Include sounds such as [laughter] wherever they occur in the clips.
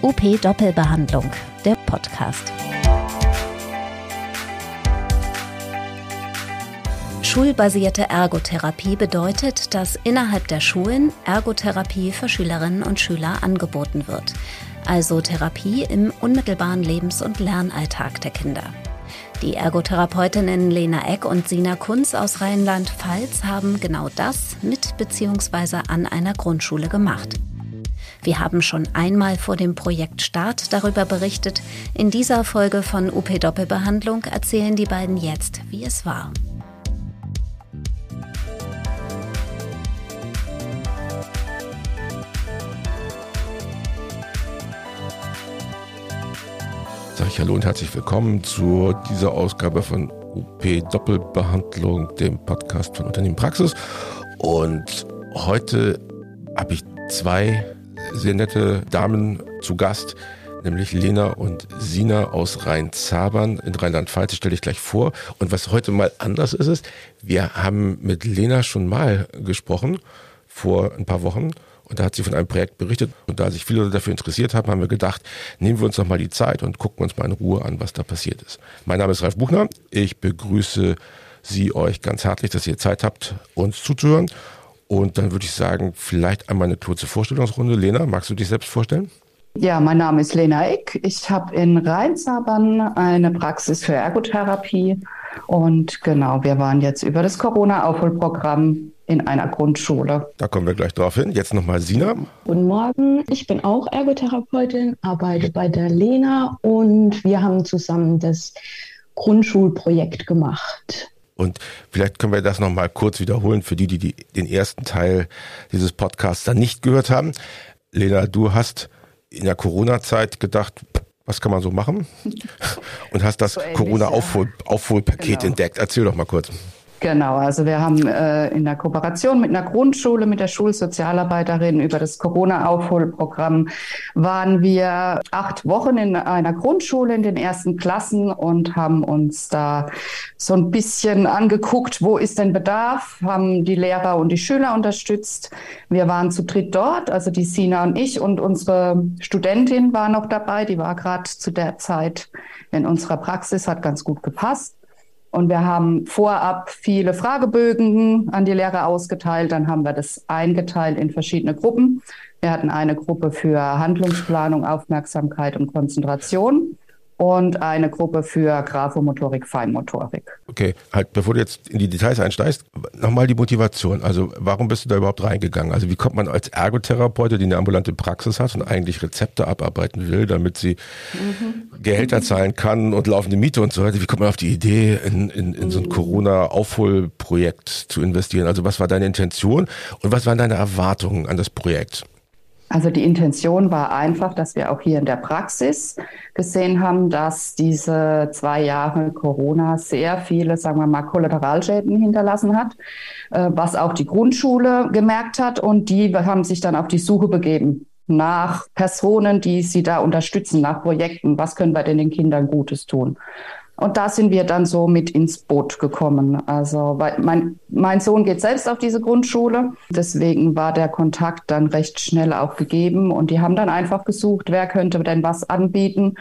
UP Doppelbehandlung, der Podcast. Schulbasierte Ergotherapie bedeutet, dass innerhalb der Schulen Ergotherapie für Schülerinnen und Schüler angeboten wird. Also Therapie im unmittelbaren Lebens- und Lernalltag der Kinder. Die Ergotherapeutinnen Lena Eck und Sina Kunz aus Rheinland-Pfalz haben genau das mit bzw. an einer Grundschule gemacht. Wir haben schon einmal vor dem Projekt Start darüber berichtet. In dieser Folge von UP Doppelbehandlung erzählen die beiden jetzt, wie es war. Sag ich Hallo und herzlich willkommen zu dieser Ausgabe von UP Doppelbehandlung, dem Podcast von Unternehmen Praxis. Und heute habe ich zwei sehr nette Damen zu Gast, nämlich Lena und Sina aus Rhein-Zabern in Rheinland-Pfalz. Stelle ich gleich vor. Und was heute mal anders ist, ist, wir haben mit Lena schon mal gesprochen, vor ein paar Wochen. Und da hat sie von einem Projekt berichtet. Und da sich viele dafür interessiert haben, haben wir gedacht, nehmen wir uns noch mal die Zeit und gucken uns mal in Ruhe an, was da passiert ist. Mein Name ist Ralf Buchner. Ich begrüße Sie euch ganz herzlich, dass ihr Zeit habt, uns zuzuhören. Und dann würde ich sagen, vielleicht einmal eine kurze Vorstellungsrunde. Lena, magst du dich selbst vorstellen? Ja, mein Name ist Lena Eck. Ich habe in Rheinsabern eine Praxis für Ergotherapie. Und genau, wir waren jetzt über das Corona-Aufholprogramm in einer Grundschule. Da kommen wir gleich drauf hin. Jetzt nochmal Sina. Guten Morgen, ich bin auch Ergotherapeutin, arbeite bei der Lena und wir haben zusammen das Grundschulprojekt gemacht. Und vielleicht können wir das nochmal kurz wiederholen für die, die, die den ersten Teil dieses Podcasts dann nicht gehört haben. Lena, du hast in der Corona-Zeit gedacht, was kann man so machen? [laughs] Und hast das so Corona-Aufholpaket genau. entdeckt. Erzähl doch mal kurz. Genau, also wir haben äh, in der Kooperation mit einer Grundschule, mit der Schulsozialarbeiterin über das Corona-Aufholprogramm waren wir acht Wochen in einer Grundschule in den ersten Klassen und haben uns da so ein bisschen angeguckt, wo ist denn Bedarf, haben die Lehrer und die Schüler unterstützt. Wir waren zu dritt dort, also die Sina und ich und unsere Studentin war noch dabei, die war gerade zu der Zeit in unserer Praxis, hat ganz gut gepasst. Und wir haben vorab viele Fragebögen an die Lehrer ausgeteilt. Dann haben wir das eingeteilt in verschiedene Gruppen. Wir hatten eine Gruppe für Handlungsplanung, Aufmerksamkeit und Konzentration und eine Gruppe für Graphomotorik, Feinmotorik. Okay, halt, bevor du jetzt in die Details einsteigst, nochmal die Motivation. Also warum bist du da überhaupt reingegangen? Also wie kommt man als Ergotherapeutin, die eine ambulante Praxis hat und eigentlich Rezepte abarbeiten will, damit sie mhm. Gehälter zahlen kann und laufende Miete und so weiter, wie kommt man auf die Idee, in, in, in so ein mhm. Corona-Aufholprojekt zu investieren? Also was war deine Intention und was waren deine Erwartungen an das Projekt? Also die Intention war einfach, dass wir auch hier in der Praxis gesehen haben, dass diese zwei Jahre Corona sehr viele, sagen wir mal, Kollateralschäden hinterlassen hat, äh, was auch die Grundschule gemerkt hat. Und die haben sich dann auf die Suche begeben nach Personen, die sie da unterstützen, nach Projekten. Was können wir denn den Kindern Gutes tun? Und da sind wir dann so mit ins Boot gekommen. Also, weil mein, mein Sohn geht selbst auf diese Grundschule. Deswegen war der Kontakt dann recht schnell auch gegeben. Und die haben dann einfach gesucht, wer könnte denn was anbieten.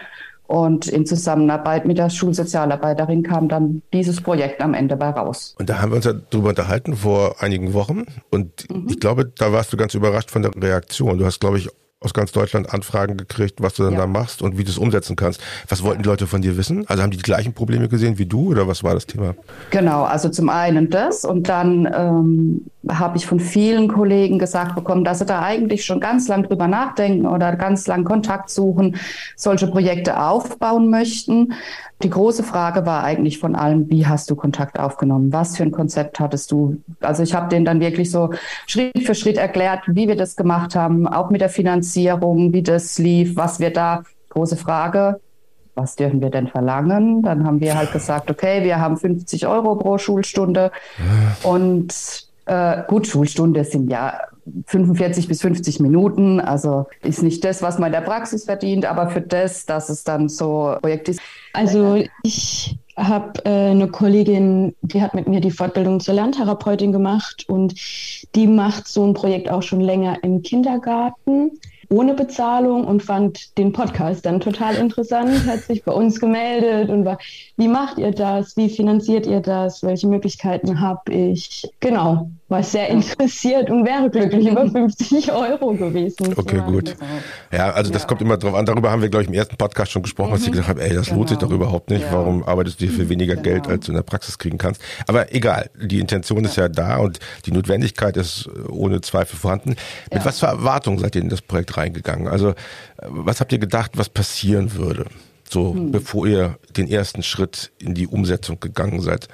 Und in Zusammenarbeit mit der Schulsozialarbeiterin kam dann dieses Projekt am Ende bei raus. Und da haben wir uns ja drüber unterhalten vor einigen Wochen. Und mhm. ich glaube, da warst du ganz überrascht von der Reaktion. Du hast, glaube ich, aus ganz Deutschland Anfragen gekriegt, was du dann ja. da machst und wie du es umsetzen kannst. Was wollten die Leute von dir wissen? Also haben die die gleichen Probleme gesehen wie du oder was war das Thema? Genau, also zum einen das und dann ähm, habe ich von vielen Kollegen gesagt bekommen, dass sie da eigentlich schon ganz lang drüber nachdenken oder ganz lang Kontakt suchen, solche Projekte aufbauen möchten. Die große Frage war eigentlich von allem, wie hast du Kontakt aufgenommen? Was für ein Konzept hattest du? Also ich habe denen dann wirklich so Schritt für Schritt erklärt, wie wir das gemacht haben, auch mit der Finanzierung, wie das lief, was wir da, große Frage, was dürfen wir denn verlangen? Dann haben wir halt gesagt, okay, wir haben 50 Euro pro Schulstunde und äh, gut, Schulstunde sind ja 45 bis 50 Minuten. Also ist nicht das, was man in der Praxis verdient, aber für das, dass es dann so Projekt ist. Also ich habe äh, eine Kollegin, die hat mit mir die Fortbildung zur Lerntherapeutin gemacht und die macht so ein Projekt auch schon länger im Kindergarten. ohne Bezahlung und fand den Podcast dann total interessant, hat sich bei uns gemeldet und war, wie macht ihr das? Wie finanziert ihr das? Welche Möglichkeiten habe ich? Genau, war sehr interessiert und wäre glücklich über [laughs] 50 Euro gewesen. Okay, gut. Ja, also das ja. kommt immer drauf an. Darüber haben wir, glaube ich, im ersten Podcast schon gesprochen, mhm. als ich gesagt habe, ey, das genau. lohnt sich doch genau. überhaupt nicht. Ja. Warum arbeitest du hier für weniger genau. Geld, als du in der Praxis kriegen kannst? Aber egal, die Intention ja. ist ja da und die Notwendigkeit ist ohne Zweifel vorhanden. Mit was für Erwartungen seid ihr in das Projekt reingegangen? Also, was habt ihr gedacht, was passieren würde? So, hm. bevor ihr den ersten Schritt in die Umsetzung gegangen seid?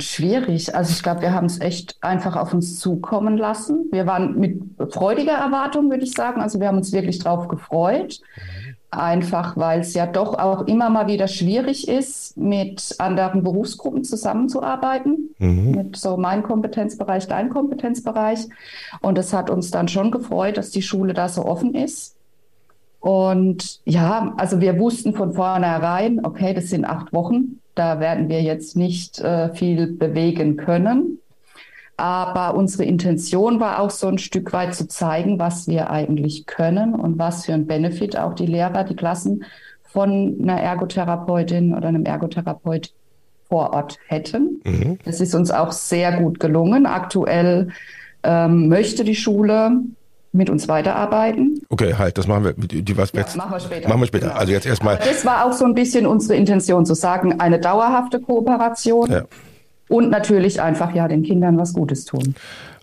Schwierig. Also ich glaube, wir haben es echt einfach auf uns zukommen lassen. Wir waren mit freudiger Erwartung, würde ich sagen. Also wir haben uns wirklich drauf gefreut. Einfach weil es ja doch auch immer mal wieder schwierig ist, mit anderen Berufsgruppen zusammenzuarbeiten. Mhm. Mit so mein Kompetenzbereich, dein Kompetenzbereich. Und es hat uns dann schon gefreut, dass die Schule da so offen ist. Und ja, also wir wussten von vornherein, okay, das sind acht Wochen da werden wir jetzt nicht äh, viel bewegen können. Aber unsere Intention war auch so ein Stück weit zu zeigen, was wir eigentlich können und was für ein Benefit auch die Lehrer, die Klassen von einer Ergotherapeutin oder einem Ergotherapeut vor Ort hätten. Mhm. Das ist uns auch sehr gut gelungen. Aktuell ähm, möchte die Schule mit uns weiterarbeiten. Okay, halt, das machen wir. Die, was ja, machen wir später. Machen wir später. Genau. Also jetzt erstmal. Das war auch so ein bisschen unsere Intention zu sagen, eine dauerhafte Kooperation ja. und natürlich einfach ja den Kindern was Gutes tun.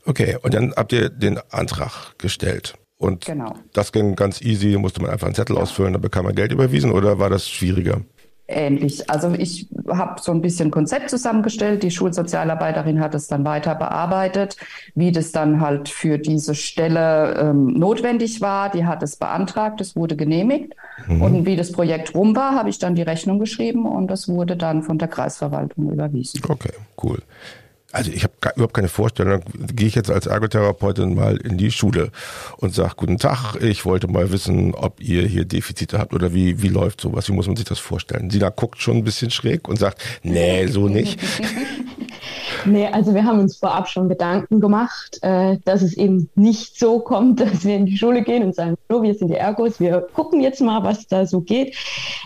Okay, und dann habt ihr den Antrag gestellt. Und genau. das ging ganz easy, musste man einfach einen Zettel ja. ausfüllen, dann bekam man Geld überwiesen oder war das schwieriger? Ähnlich. Also ich habe so ein bisschen Konzept zusammengestellt. Die Schulsozialarbeiterin hat es dann weiter bearbeitet, wie das dann halt für diese Stelle ähm, notwendig war. Die hat es beantragt, es wurde genehmigt. Mhm. Und wie das Projekt rum war, habe ich dann die Rechnung geschrieben und das wurde dann von der Kreisverwaltung überwiesen. Okay, cool also ich habe überhaupt keine Vorstellung, gehe ich jetzt als Ergotherapeutin mal in die Schule und sage, guten Tag, ich wollte mal wissen, ob ihr hier Defizite habt oder wie, wie läuft sowas, wie muss man sich das vorstellen? Sina guckt schon ein bisschen schräg und sagt, nee, so nicht. [laughs] nee, also wir haben uns vorab schon Gedanken gemacht, äh, dass es eben nicht so kommt, [laughs] dass wir in die Schule gehen und sagen, so, wir sind die Ergos, wir gucken jetzt mal, was da so geht.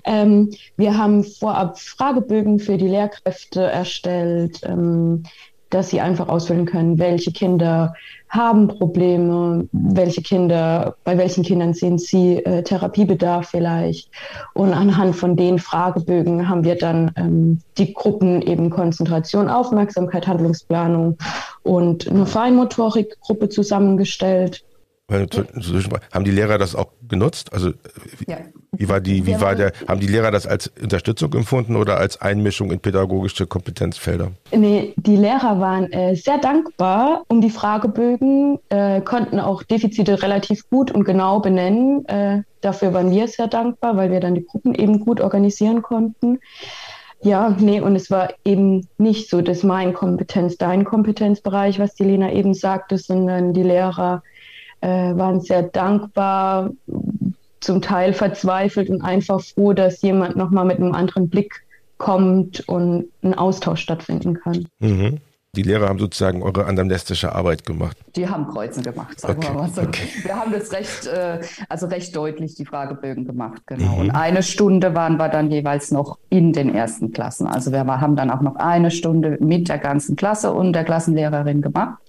Ähm, wir haben vorab Fragebögen für die Lehrkräfte erstellt, ähm, dass sie einfach ausfüllen können, welche Kinder haben Probleme, welche Kinder, bei welchen Kindern sehen sie äh, Therapiebedarf vielleicht. Und anhand von den Fragebögen haben wir dann ähm, die Gruppen eben Konzentration, Aufmerksamkeit, Handlungsplanung und eine Feinmotorikgruppe zusammengestellt haben die Lehrer das auch genutzt? Also ja. Wie war die, wie war der, haben die Lehrer das als Unterstützung empfunden oder als Einmischung in pädagogische Kompetenzfelder? Nee, die Lehrer waren äh, sehr dankbar um die Fragebögen, äh, konnten auch Defizite relativ gut und genau benennen. Äh, dafür waren wir sehr dankbar, weil wir dann die Gruppen eben gut organisieren konnten. Ja, nee, und es war eben nicht so, dass mein Kompetenz, dein Kompetenzbereich, was die Lena eben sagte, sondern die Lehrer äh, waren sehr dankbar, zum Teil verzweifelt und einfach froh, dass jemand nochmal mit einem anderen Blick kommt und ein Austausch stattfinden kann. Mhm. Die Lehrer haben sozusagen eure anamnestische Arbeit gemacht. Die haben Kreuzen gemacht, sagen okay, wir mal so. Okay. Wir haben das recht, äh, also recht deutlich die Fragebögen gemacht, genau. Mhm. Und eine Stunde waren wir dann jeweils noch in den ersten Klassen. Also wir haben dann auch noch eine Stunde mit der ganzen Klasse und der Klassenlehrerin gemacht.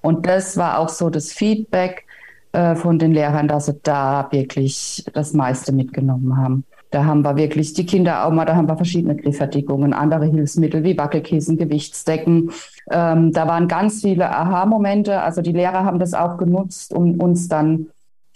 Und das war auch so das Feedback, äh, von den Lehrern, dass sie da wirklich das meiste mitgenommen haben. Da haben wir wirklich die Kinder auch mal, da haben wir verschiedene Griffverdickungen, andere Hilfsmittel wie Wackelkissen, Gewichtsdecken. Ähm, da waren ganz viele Aha-Momente. Also die Lehrer haben das auch genutzt, um uns dann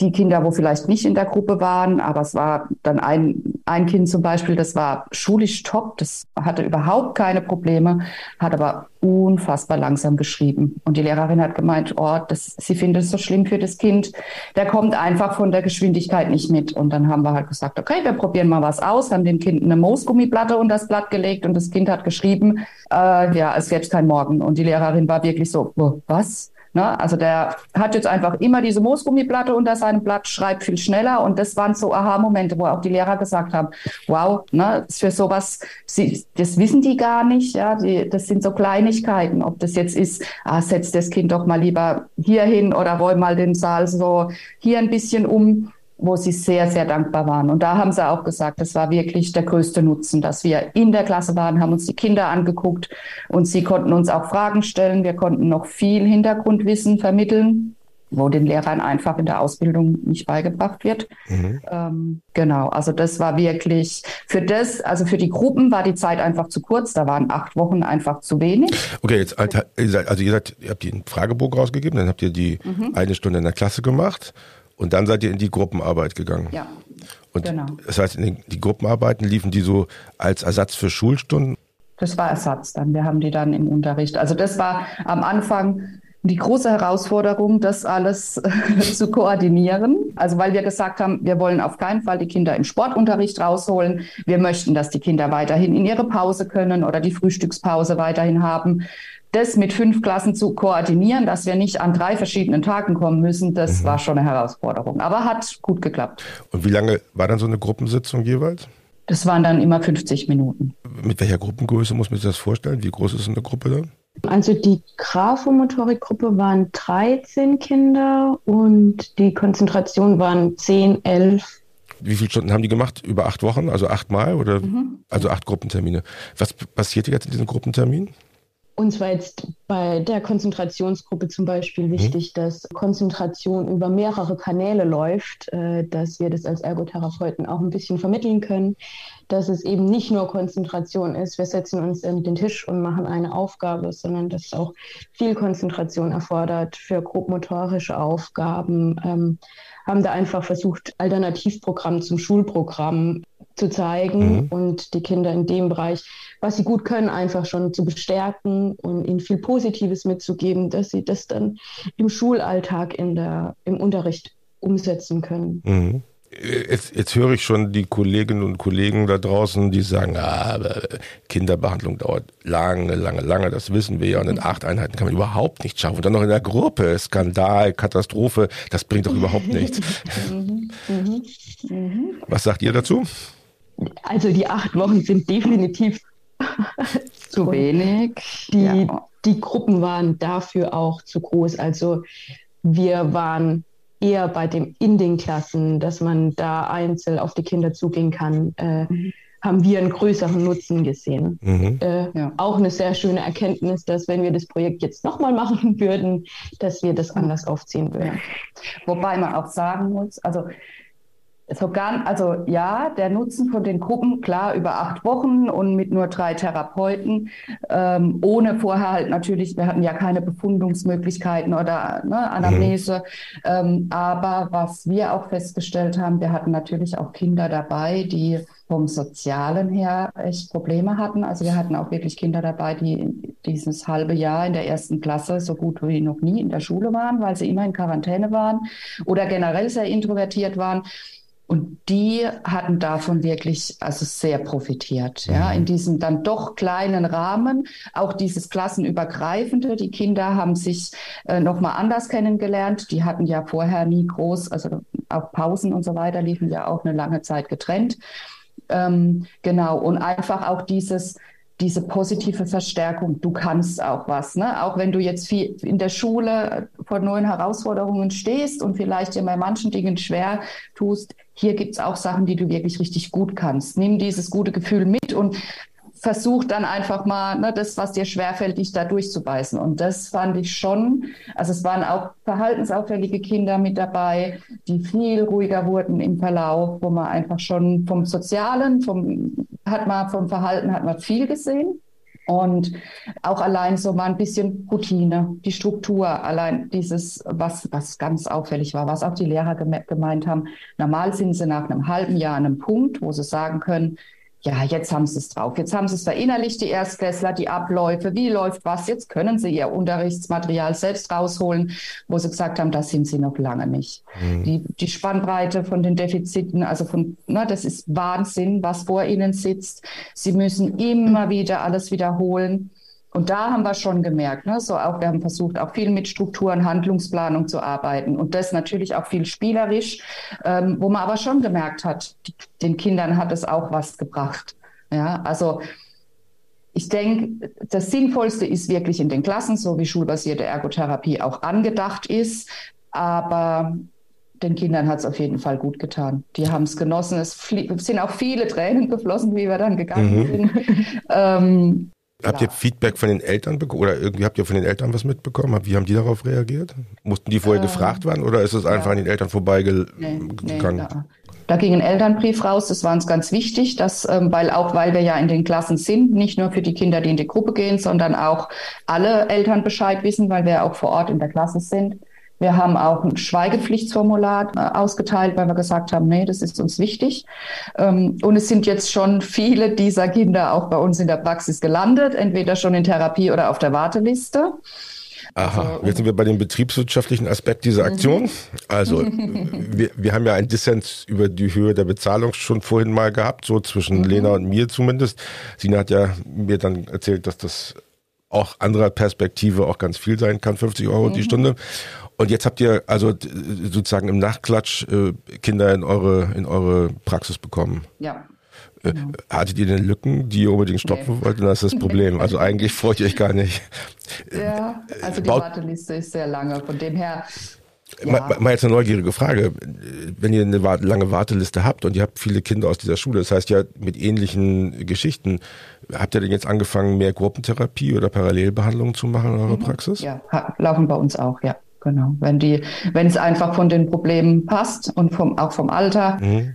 die Kinder, wo vielleicht nicht in der Gruppe waren, aber es war dann ein, ein Kind zum Beispiel, das war schulisch top, das hatte überhaupt keine Probleme, hat aber unfassbar langsam geschrieben. Und die Lehrerin hat gemeint, oh, das, sie findet es so schlimm für das Kind, der kommt einfach von der Geschwindigkeit nicht mit. Und dann haben wir halt gesagt, okay, wir probieren mal was aus, haben dem Kind eine Moosgummiplatte unter das Blatt gelegt und das Kind hat geschrieben, äh, ja, es gäbe kein Morgen. Und die Lehrerin war wirklich so, was? Ne? Also der hat jetzt einfach immer diese Moosgummiplatte unter seinem Blatt, schreibt viel schneller. Und das waren so Aha-Momente, wo auch die Lehrer gesagt haben, wow, ne, für sowas, sie, das wissen die gar nicht. Ja, die, das sind so Kleinigkeiten. Ob das jetzt ist, ah, setz das Kind doch mal lieber hier hin oder räum mal den Saal so hier ein bisschen um wo sie sehr, sehr dankbar waren. Und da haben sie auch gesagt, das war wirklich der größte Nutzen, dass wir in der Klasse waren, haben uns die Kinder angeguckt und sie konnten uns auch Fragen stellen. Wir konnten noch viel Hintergrundwissen vermitteln wo den Lehrern einfach in der Ausbildung nicht beigebracht wird. Mhm. Ähm, genau, also das war wirklich für das, also für die Gruppen war die Zeit einfach zu kurz. Da waren acht Wochen einfach zu wenig. Okay, jetzt also ihr seid, ihr habt den Fragebogen rausgegeben, dann habt ihr die mhm. eine Stunde in der Klasse gemacht und dann seid ihr in die Gruppenarbeit gegangen. Ja. Und genau. das heißt, in die Gruppenarbeiten liefen die so als Ersatz für Schulstunden? Das war Ersatz dann. Wir haben die dann im Unterricht. Also das war am Anfang die große Herausforderung, das alles [laughs] zu koordinieren. Also weil wir gesagt haben, wir wollen auf keinen Fall die Kinder im Sportunterricht rausholen. Wir möchten, dass die Kinder weiterhin in ihre Pause können oder die Frühstückspause weiterhin haben das mit fünf Klassen zu koordinieren, dass wir nicht an drei verschiedenen Tagen kommen müssen, das mhm. war schon eine Herausforderung. Aber hat gut geklappt. Und wie lange war dann so eine Gruppensitzung jeweils? Das waren dann immer 50 Minuten. Mit welcher Gruppengröße muss man sich das vorstellen? Wie groß ist eine Gruppe dann? Also die Graphomotorikgruppe waren 13 Kinder und die Konzentration waren 10, 11. Wie viele Stunden haben die gemacht? Über acht Wochen? Also achtmal oder? Mhm. Also acht Gruppentermine. Was passiert jetzt in diesen Gruppenterminen? Uns war jetzt bei der Konzentrationsgruppe zum Beispiel mhm. wichtig, dass Konzentration über mehrere Kanäle läuft, äh, dass wir das als Ergotherapeuten auch ein bisschen vermitteln können, dass es eben nicht nur Konzentration ist, wir setzen uns an den Tisch und machen eine Aufgabe, sondern dass es auch viel Konzentration erfordert für grobmotorische Aufgaben. Ähm, haben da einfach versucht, Alternativprogramm zum Schulprogramm zu zeigen mhm. und die Kinder in dem Bereich, was sie gut können, einfach schon zu bestärken und ihnen viel Positives mitzugeben, dass sie das dann im Schulalltag in der, im Unterricht umsetzen können. Mhm. Jetzt, jetzt höre ich schon die Kolleginnen und Kollegen da draußen, die sagen, ah, Kinderbehandlung dauert lange, lange, lange, das wissen wir ja. Und in mhm. acht Einheiten kann man überhaupt nicht schaffen. Und dann noch in der Gruppe, Skandal, Katastrophe, das bringt doch überhaupt nichts. [laughs] Mhm. Mhm. Was sagt ihr dazu? Also die acht Wochen sind definitiv zu [laughs] wenig. Die, ja. die Gruppen waren dafür auch zu groß. Also wir waren eher bei dem in den Klassen, dass man da einzeln auf die Kinder zugehen kann, äh, mhm. haben wir einen größeren Nutzen gesehen. Mhm. Äh, ja. Auch eine sehr schöne Erkenntnis, dass wenn wir das Projekt jetzt nochmal machen [laughs] würden, dass wir das anders aufziehen würden. Wobei man auch sagen muss, also Sogar, also ja, der Nutzen von den Gruppen, klar, über acht Wochen und mit nur drei Therapeuten, ähm, ohne vorher halt natürlich, wir hatten ja keine Befundungsmöglichkeiten oder ne, Anamnese. Mhm. Ähm, aber was wir auch festgestellt haben, wir hatten natürlich auch Kinder dabei, die vom Sozialen her echt Probleme hatten. Also wir hatten auch wirklich Kinder dabei, die dieses halbe Jahr in der ersten Klasse so gut wie noch nie in der Schule waren, weil sie immer in Quarantäne waren oder generell sehr introvertiert waren. Und die hatten davon wirklich also sehr profitiert, ja, mhm. in diesem dann doch kleinen Rahmen, auch dieses klassenübergreifende. Die Kinder haben sich äh, nochmal anders kennengelernt. Die hatten ja vorher nie groß, also auch Pausen und so weiter liefen ja auch eine lange Zeit getrennt. Ähm, genau. Und einfach auch dieses, diese positive Verstärkung, du kannst auch was. Ne? Auch wenn du jetzt viel in der Schule vor neuen Herausforderungen stehst und vielleicht dir bei manchen Dingen schwer tust, hier gibt es auch Sachen, die du wirklich richtig gut kannst. Nimm dieses gute Gefühl mit und versuch dann einfach mal ne, das, was dir schwerfällt, dich da durchzubeißen. Und das fand ich schon, also es waren auch verhaltensauffällige Kinder mit dabei, die viel ruhiger wurden im Verlauf, wo man einfach schon vom Sozialen, vom, hat man, vom Verhalten hat man viel gesehen. Und auch allein so mal ein bisschen Routine, die Struktur, allein dieses, was, was ganz auffällig war, was auch die Lehrer gemeint haben. Normal sind sie nach einem halben Jahr an einem Punkt, wo sie sagen können, ja, jetzt haben sie es drauf. Jetzt haben sie es verinnerlicht, die Erstklässler, die Abläufe, wie läuft was. Jetzt können sie ihr Unterrichtsmaterial selbst rausholen, wo sie gesagt haben, das sind sie noch lange nicht. Mhm. Die, die Spannbreite von den Defiziten, also von, na, das ist Wahnsinn, was vor ihnen sitzt. Sie müssen immer wieder alles wiederholen. Und da haben wir schon gemerkt, ne, so auch, wir haben versucht, auch viel mit Strukturen, Handlungsplanung zu arbeiten und das natürlich auch viel spielerisch, ähm, wo man aber schon gemerkt hat, die, den Kindern hat es auch was gebracht. Ja, also ich denke, das Sinnvollste ist wirklich in den Klassen, so wie schulbasierte Ergotherapie auch angedacht ist. Aber den Kindern hat es auf jeden Fall gut getan. Die haben es genossen. Es sind auch viele Tränen geflossen, wie wir dann gegangen mhm. sind. [laughs] ähm, Habt ihr Feedback von den Eltern bekommen oder irgendwie habt ihr von den Eltern was mitbekommen? Wie haben die darauf reagiert? Mussten die vorher ähm, gefragt werden oder ist es einfach ja. an den Eltern vorbeigegangen? Nee, nee, da, da, ging ein Elternbrief raus, das war uns ganz wichtig, dass, ähm, weil auch weil wir ja in den Klassen sind, nicht nur für die Kinder, die in die Gruppe gehen, sondern auch alle Eltern Bescheid wissen, weil wir auch vor Ort in der Klasse sind. Wir haben auch ein Schweigepflichtsformular äh, ausgeteilt, weil wir gesagt haben, nee, das ist uns wichtig. Ähm, und es sind jetzt schon viele dieser Kinder auch bei uns in der Praxis gelandet, entweder schon in Therapie oder auf der Warteliste. Aha, also, jetzt sind wir bei dem betriebswirtschaftlichen Aspekt dieser Aktion. Mhm. Also [laughs] wir, wir haben ja einen Dissens über die Höhe der Bezahlung schon vorhin mal gehabt, so zwischen mhm. Lena und mir zumindest. Sina hat ja mir dann erzählt, dass das auch anderer Perspektive auch ganz viel sein kann, 50 Euro mhm. die Stunde. Und jetzt habt ihr also sozusagen im Nachklatsch äh, Kinder in eure, in eure Praxis bekommen. Ja. Äh, genau. Hattet ihr denn Lücken, die ihr unbedingt stopfen nee. wollt? Und das ist das Problem. Also [laughs] eigentlich freut ihr euch gar nicht. Ja, also die Baut Warteliste ist sehr lange. Von dem her ja. Mal, mal, jetzt eine neugierige Frage. Wenn ihr eine lange Warteliste habt und ihr habt viele Kinder aus dieser Schule, das heißt ja mit ähnlichen Geschichten, habt ihr denn jetzt angefangen, mehr Gruppentherapie oder Parallelbehandlungen zu machen in eurer mhm. Praxis? Ja, laufen bei uns auch, ja. Genau. Wenn die, wenn es einfach von den Problemen passt und vom, auch vom Alter. Mhm.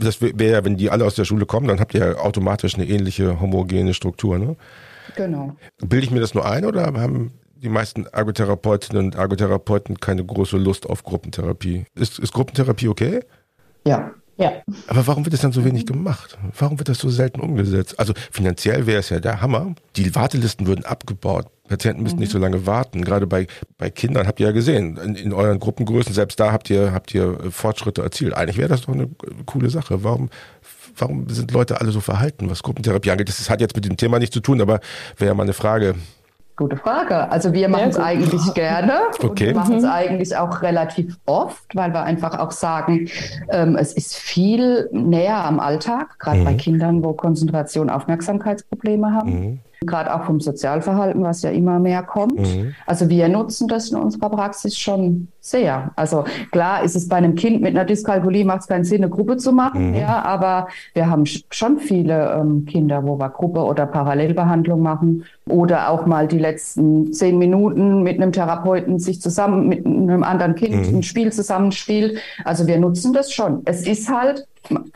Das wäre ja, wenn die alle aus der Schule kommen, dann habt ihr ja automatisch eine ähnliche homogene Struktur, ne? Genau. Bilde ich mir das nur ein oder haben die meisten Ergotherapeutinnen und Ergotherapeuten keine große Lust auf Gruppentherapie? Ist, ist Gruppentherapie okay? Ja. Ja. Aber warum wird das dann so wenig gemacht? Warum wird das so selten umgesetzt? Also finanziell wäre es ja der Hammer. Die Wartelisten würden abgebaut. Patienten müssen mhm. nicht so lange warten. Gerade bei, bei Kindern habt ihr ja gesehen, in, in euren Gruppengrößen, selbst da habt ihr, habt ihr Fortschritte erzielt. Eigentlich wäre das doch eine coole Sache. Warum, warum sind Leute alle so verhalten, was Gruppentherapie angeht? Das hat jetzt mit dem Thema nichts zu tun, aber wäre ja mal eine Frage. Gute Frage. Also wir machen es eigentlich gerne. [laughs] Okay. wir machen es mhm. eigentlich auch relativ oft, weil wir einfach auch sagen, ähm, es ist viel näher am Alltag, gerade mhm. bei Kindern, wo Konzentration, Aufmerksamkeitsprobleme haben. Gerade auch vom Sozialverhalten, was ja immer mehr kommt. Mhm. Also wir nutzen das in unserer Praxis schon sehr. Also klar ist es bei einem Kind mit einer Dyskalkulie macht es keinen Sinn, eine Gruppe zu machen, mhm. ja, aber wir haben schon viele ähm, Kinder, wo wir Gruppe oder Parallelbehandlung machen oder auch mal die letzten zehn Minuten mit einem Therapeuten sich zusammen mit einem anderen Kind mhm. ein Spiel zusammenspielt. Also wir nutzen das schon. Es ist halt,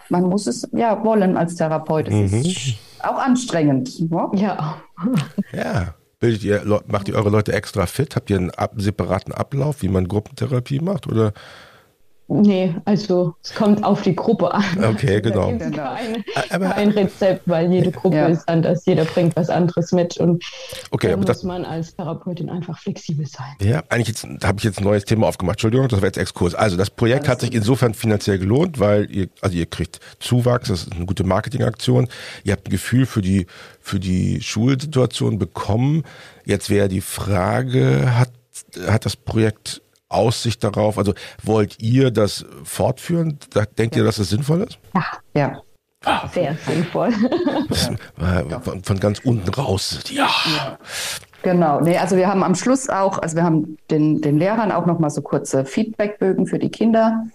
man muss es ja wollen als Therapeut. Es mhm. ist auch anstrengend. Ne? Ja. Ja. Bildet ihr, macht ihr eure Leute extra fit? Habt ihr einen separaten Ablauf, wie man Gruppentherapie macht? Oder Nee, also es kommt auf die Gruppe an. Okay, genau. Kein, kein Rezept, weil jede Gruppe ja. ist anders, jeder bringt was anderes mit und okay, da muss das, man als Therapeutin einfach flexibel sein. Ja, eigentlich habe ich jetzt ein neues Thema aufgemacht. Entschuldigung, das war jetzt Exkurs. Also das Projekt Alles hat sich insofern finanziell gelohnt, weil ihr, also ihr kriegt Zuwachs, das ist eine gute Marketingaktion. Ihr habt ein Gefühl für die für die Schulsituation bekommen. Jetzt wäre die Frage, hat hat das Projekt Aussicht darauf? Also wollt ihr das fortführen? Denkt ja. ihr, dass das sinnvoll ist? Ja, ja. Ah, Sehr sinnvoll. Von, von, ganz unten raus. Ja. ja. Genau, nee, also wir haben am Schluss auch, also wir haben den, den Lehrern auch nochmal so kurze Feedbackbögen für die Kinder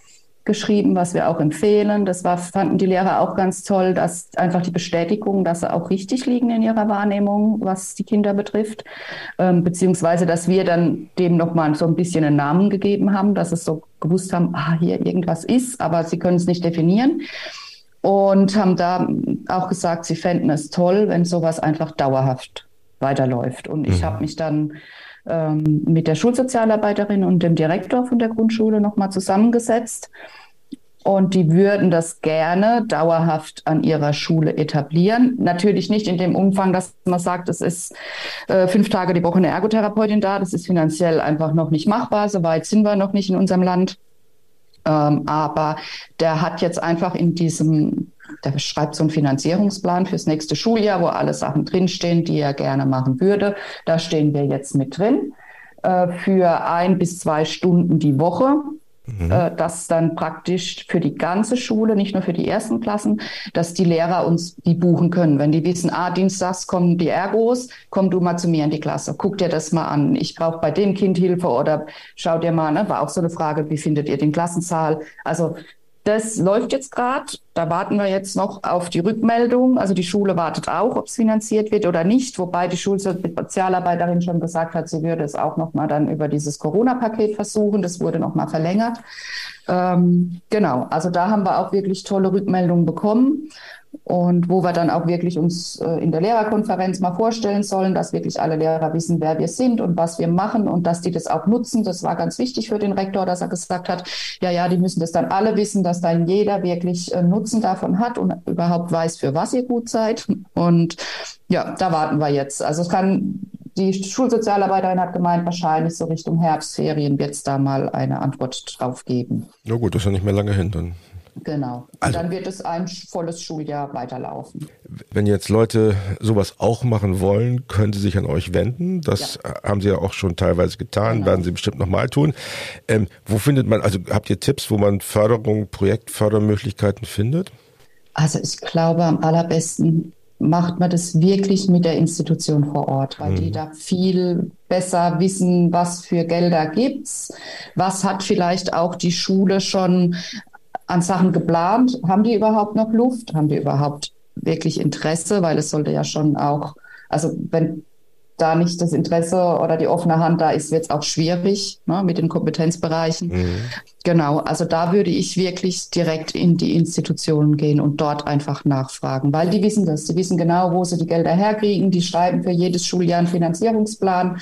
geschrieben, was wir auch empfehlen. Das war, fanden die Lehrer auch ganz toll, dass einfach die Bestätigung, dass sie auch richtig liegen in ihrer Wahrnehmung, was die Kinder betrifft, ähm, beziehungsweise, dass wir dann dem nochmal so ein bisschen einen Namen gegeben haben, dass es so gewusst haben, ah, hier irgendwas ist, aber sie können es nicht definieren. Und haben da auch gesagt, sie fänden es toll, wenn sowas einfach dauerhaft weiterläuft. Und ich mhm. habe mich dann ähm, mit der Schulsozialarbeiterin und dem Direktor von der Grundschule nochmal zusammengesetzt. Und die würden das gerne dauerhaft an ihrer Schule etablieren. Natürlich nicht in dem Umfang, dass man sagt, es ist äh, fünf Tage die Woche eine Ergotherapeutin da. Das ist finanziell einfach noch nicht machbar. So weit sind wir noch nicht in unserem Land. Ähm, aber der hat jetzt einfach in diesem der schreibt so einen Finanzierungsplan fürs nächste Schuljahr, wo alle Sachen drinstehen, die er gerne machen würde. Da stehen wir jetzt mit drin äh, für ein bis zwei Stunden die Woche Mhm. Äh, dass dann praktisch für die ganze Schule, nicht nur für die ersten Klassen, dass die Lehrer uns die buchen können. Wenn die wissen, ah, dienstags kommen die Ergos, komm du mal zu mir in die Klasse, guck dir das mal an. Ich brauche bei dem Kind Hilfe oder schau dir mal, ne, war auch so eine Frage, wie findet ihr den Klassensaal? Also das läuft jetzt gerade. Da warten wir jetzt noch auf die Rückmeldung. Also die Schule wartet auch, ob es finanziert wird oder nicht. Wobei die Schulsozialarbeiterin schon gesagt hat, sie würde es auch noch mal dann über dieses Corona-Paket versuchen. Das wurde noch mal verlängert. Ähm, genau. Also da haben wir auch wirklich tolle Rückmeldungen bekommen und wo wir dann auch wirklich uns äh, in der Lehrerkonferenz mal vorstellen sollen, dass wirklich alle Lehrer wissen, wer wir sind und was wir machen und dass die das auch nutzen. Das war ganz wichtig für den Rektor, dass er gesagt hat, ja, ja, die müssen das dann alle wissen, dass dann jeder wirklich äh, Nutzen davon hat und überhaupt weiß, für was ihr gut seid. Und ja, da warten wir jetzt. Also es kann die Schulsozialarbeiterin hat gemeint, wahrscheinlich so Richtung Herbstferien wird es da mal eine Antwort drauf geben. Ja gut, das ist ja nicht mehr lange hin dann. Genau. Also, dann wird es ein volles Schuljahr weiterlaufen. Wenn jetzt Leute sowas auch machen wollen, können sie sich an euch wenden. Das ja. haben sie ja auch schon teilweise getan, genau. werden sie bestimmt nochmal tun. Ähm, wo findet man, also habt ihr Tipps, wo man Förderung, Projektfördermöglichkeiten findet? Also ich glaube, am allerbesten macht man das wirklich mit der Institution vor Ort, weil mhm. die da viel besser wissen, was für Gelder gibt's, was hat vielleicht auch die Schule schon an Sachen geplant? Haben die überhaupt noch Luft? Haben die überhaupt wirklich Interesse? Weil es sollte ja schon auch, also wenn da nicht das Interesse oder die offene Hand da ist, wird es auch schwierig ne, mit den Kompetenzbereichen. Mhm. Genau, also da würde ich wirklich direkt in die Institutionen gehen und dort einfach nachfragen, weil die wissen das. Die wissen genau, wo sie die Gelder herkriegen. Die schreiben für jedes Schuljahr einen Finanzierungsplan.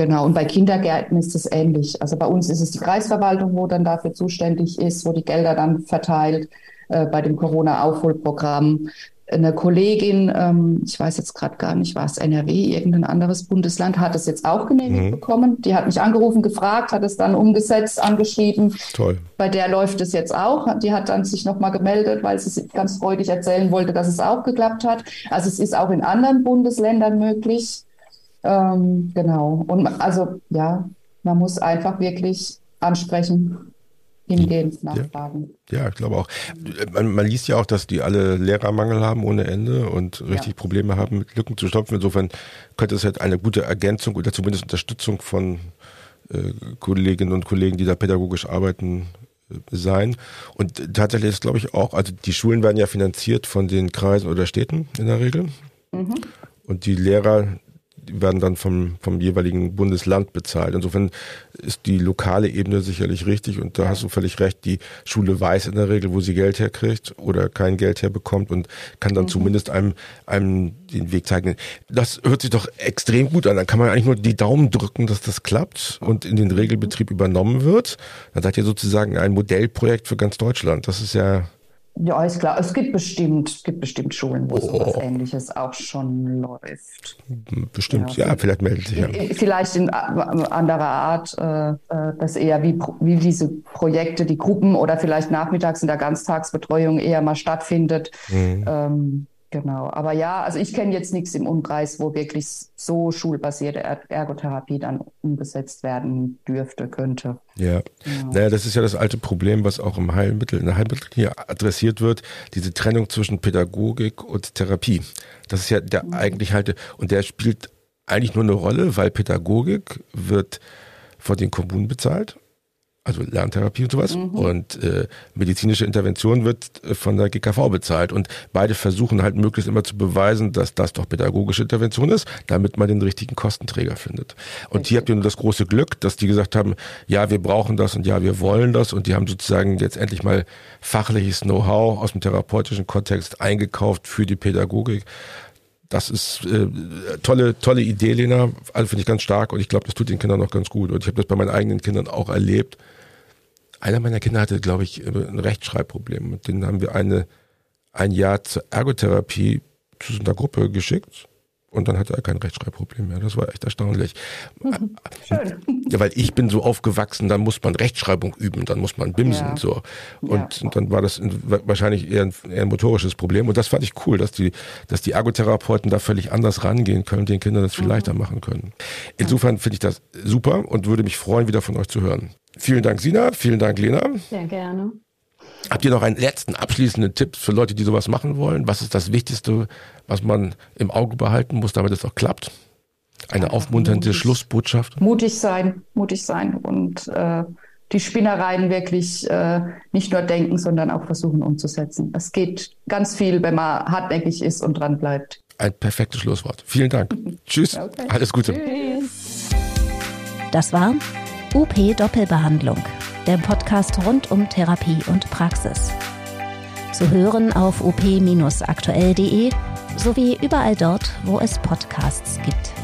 Genau, und bei Kindergärten ist es ähnlich. Also bei uns ist es die Kreisverwaltung, wo dann dafür zuständig ist, wo die Gelder dann verteilt. Äh, bei dem Corona-Aufholprogramm eine Kollegin, ähm, ich weiß jetzt gerade gar nicht, war es NRW, irgendein anderes Bundesland, hat es jetzt auch genehmigt mhm. bekommen. Die hat mich angerufen, gefragt, hat es dann umgesetzt, angeschrieben. Toll. Bei der läuft es jetzt auch. Die hat dann sich nochmal gemeldet, weil sie ganz freudig erzählen wollte, dass es auch geklappt hat. Also es ist auch in anderen Bundesländern möglich. Ähm, genau. Und also ja, man muss einfach wirklich ansprechen, hingehen, nachfragen. Ja, ja, ich glaube auch. Man, man, liest ja auch, dass die alle Lehrermangel haben ohne Ende und richtig ja. Probleme haben, mit Lücken zu stopfen. Insofern könnte es halt eine gute Ergänzung oder zumindest Unterstützung von äh, Kolleginnen und Kollegen, die da pädagogisch arbeiten, äh, sein. Und tatsächlich ist, glaube ich, auch, also die Schulen werden ja finanziert von den Kreisen oder Städten in der Regel. Mhm. Und die Lehrer, werden dann vom, vom jeweiligen Bundesland bezahlt. Insofern ist die lokale Ebene sicherlich richtig und da hast du völlig recht. Die Schule weiß in der Regel, wo sie Geld herkriegt oder kein Geld herbekommt und kann dann mhm. zumindest einem, einem den Weg zeigen. Das hört sich doch extrem gut an. Dann kann man eigentlich nur die Daumen drücken, dass das klappt und in den Regelbetrieb übernommen wird. Dann seid ihr sozusagen ein Modellprojekt für ganz Deutschland. Das ist ja ja, ist klar. Es gibt bestimmt, es gibt bestimmt Schulen, wo oh. sowas Ähnliches auch schon läuft. Bestimmt, ja, ja vielleicht meldet sich ja. Vielleicht in anderer Art, äh, äh, dass eher wie, wie diese Projekte, die Gruppen oder vielleicht nachmittags in der Ganztagsbetreuung eher mal stattfindet. Mhm. Ähm, Genau, aber ja, also ich kenne jetzt nichts im Umkreis, wo wirklich so schulbasierte Ergotherapie dann umgesetzt werden dürfte, könnte. Ja, genau. naja, das ist ja das alte Problem, was auch im Heilmittel, in der Heilmittelklinik adressiert wird, diese Trennung zwischen Pädagogik und Therapie. Das ist ja der mhm. eigentlich halt, und der spielt eigentlich nur eine Rolle, weil Pädagogik wird von den Kommunen bezahlt also Lerntherapie und sowas. Mhm. Und äh, medizinische Intervention wird äh, von der GKV bezahlt. Und beide versuchen halt möglichst immer zu beweisen, dass das doch pädagogische Intervention ist, damit man den richtigen Kostenträger findet. Und okay. hier habt ihr nur das große Glück, dass die gesagt haben, ja, wir brauchen das und ja, wir wollen das. Und die haben sozusagen jetzt endlich mal fachliches Know-how aus dem therapeutischen Kontext eingekauft für die Pädagogik. Das ist äh, tolle, tolle Idee, Lena. Also finde ich ganz stark und ich glaube, das tut den Kindern auch ganz gut. Und ich habe das bei meinen eigenen Kindern auch erlebt. Einer meiner Kinder hatte, glaube ich, ein Rechtschreibproblem. Mit denen haben wir eine, ein Jahr zur Ergotherapie zu so einer Gruppe geschickt. Und dann hatte er kein Rechtschreibproblem mehr. Das war echt erstaunlich. [laughs] Schön. Ja, weil ich bin so aufgewachsen, dann muss man Rechtschreibung üben, dann muss man bimsen ja. so. Und, ja. dann war das wahrscheinlich eher ein, eher ein, motorisches Problem. Und das fand ich cool, dass die, dass die Ergotherapeuten da völlig anders rangehen können, den Kindern das viel mhm. leichter machen können. Insofern finde ich das super und würde mich freuen, wieder von euch zu hören. Vielen Dank, Sina. Vielen Dank, Lena. Sehr gerne. Habt ihr noch einen letzten abschließenden Tipp für Leute, die sowas machen wollen? Was ist das Wichtigste, was man im Auge behalten muss, damit es auch klappt? Eine Einfach aufmunternde mutig, Schlussbotschaft? Mutig sein, mutig sein und äh, die Spinnereien wirklich äh, nicht nur denken, sondern auch versuchen umzusetzen. Es geht ganz viel, wenn man hartnäckig ist und dran bleibt. Ein perfektes Schlusswort. Vielen Dank. [laughs] Tschüss. Okay. Alles Gute. Tschüss. Das war UP Doppelbehandlung der Podcast rund um Therapie und Praxis. Zu hören auf op-aktuell.de sowie überall dort, wo es Podcasts gibt.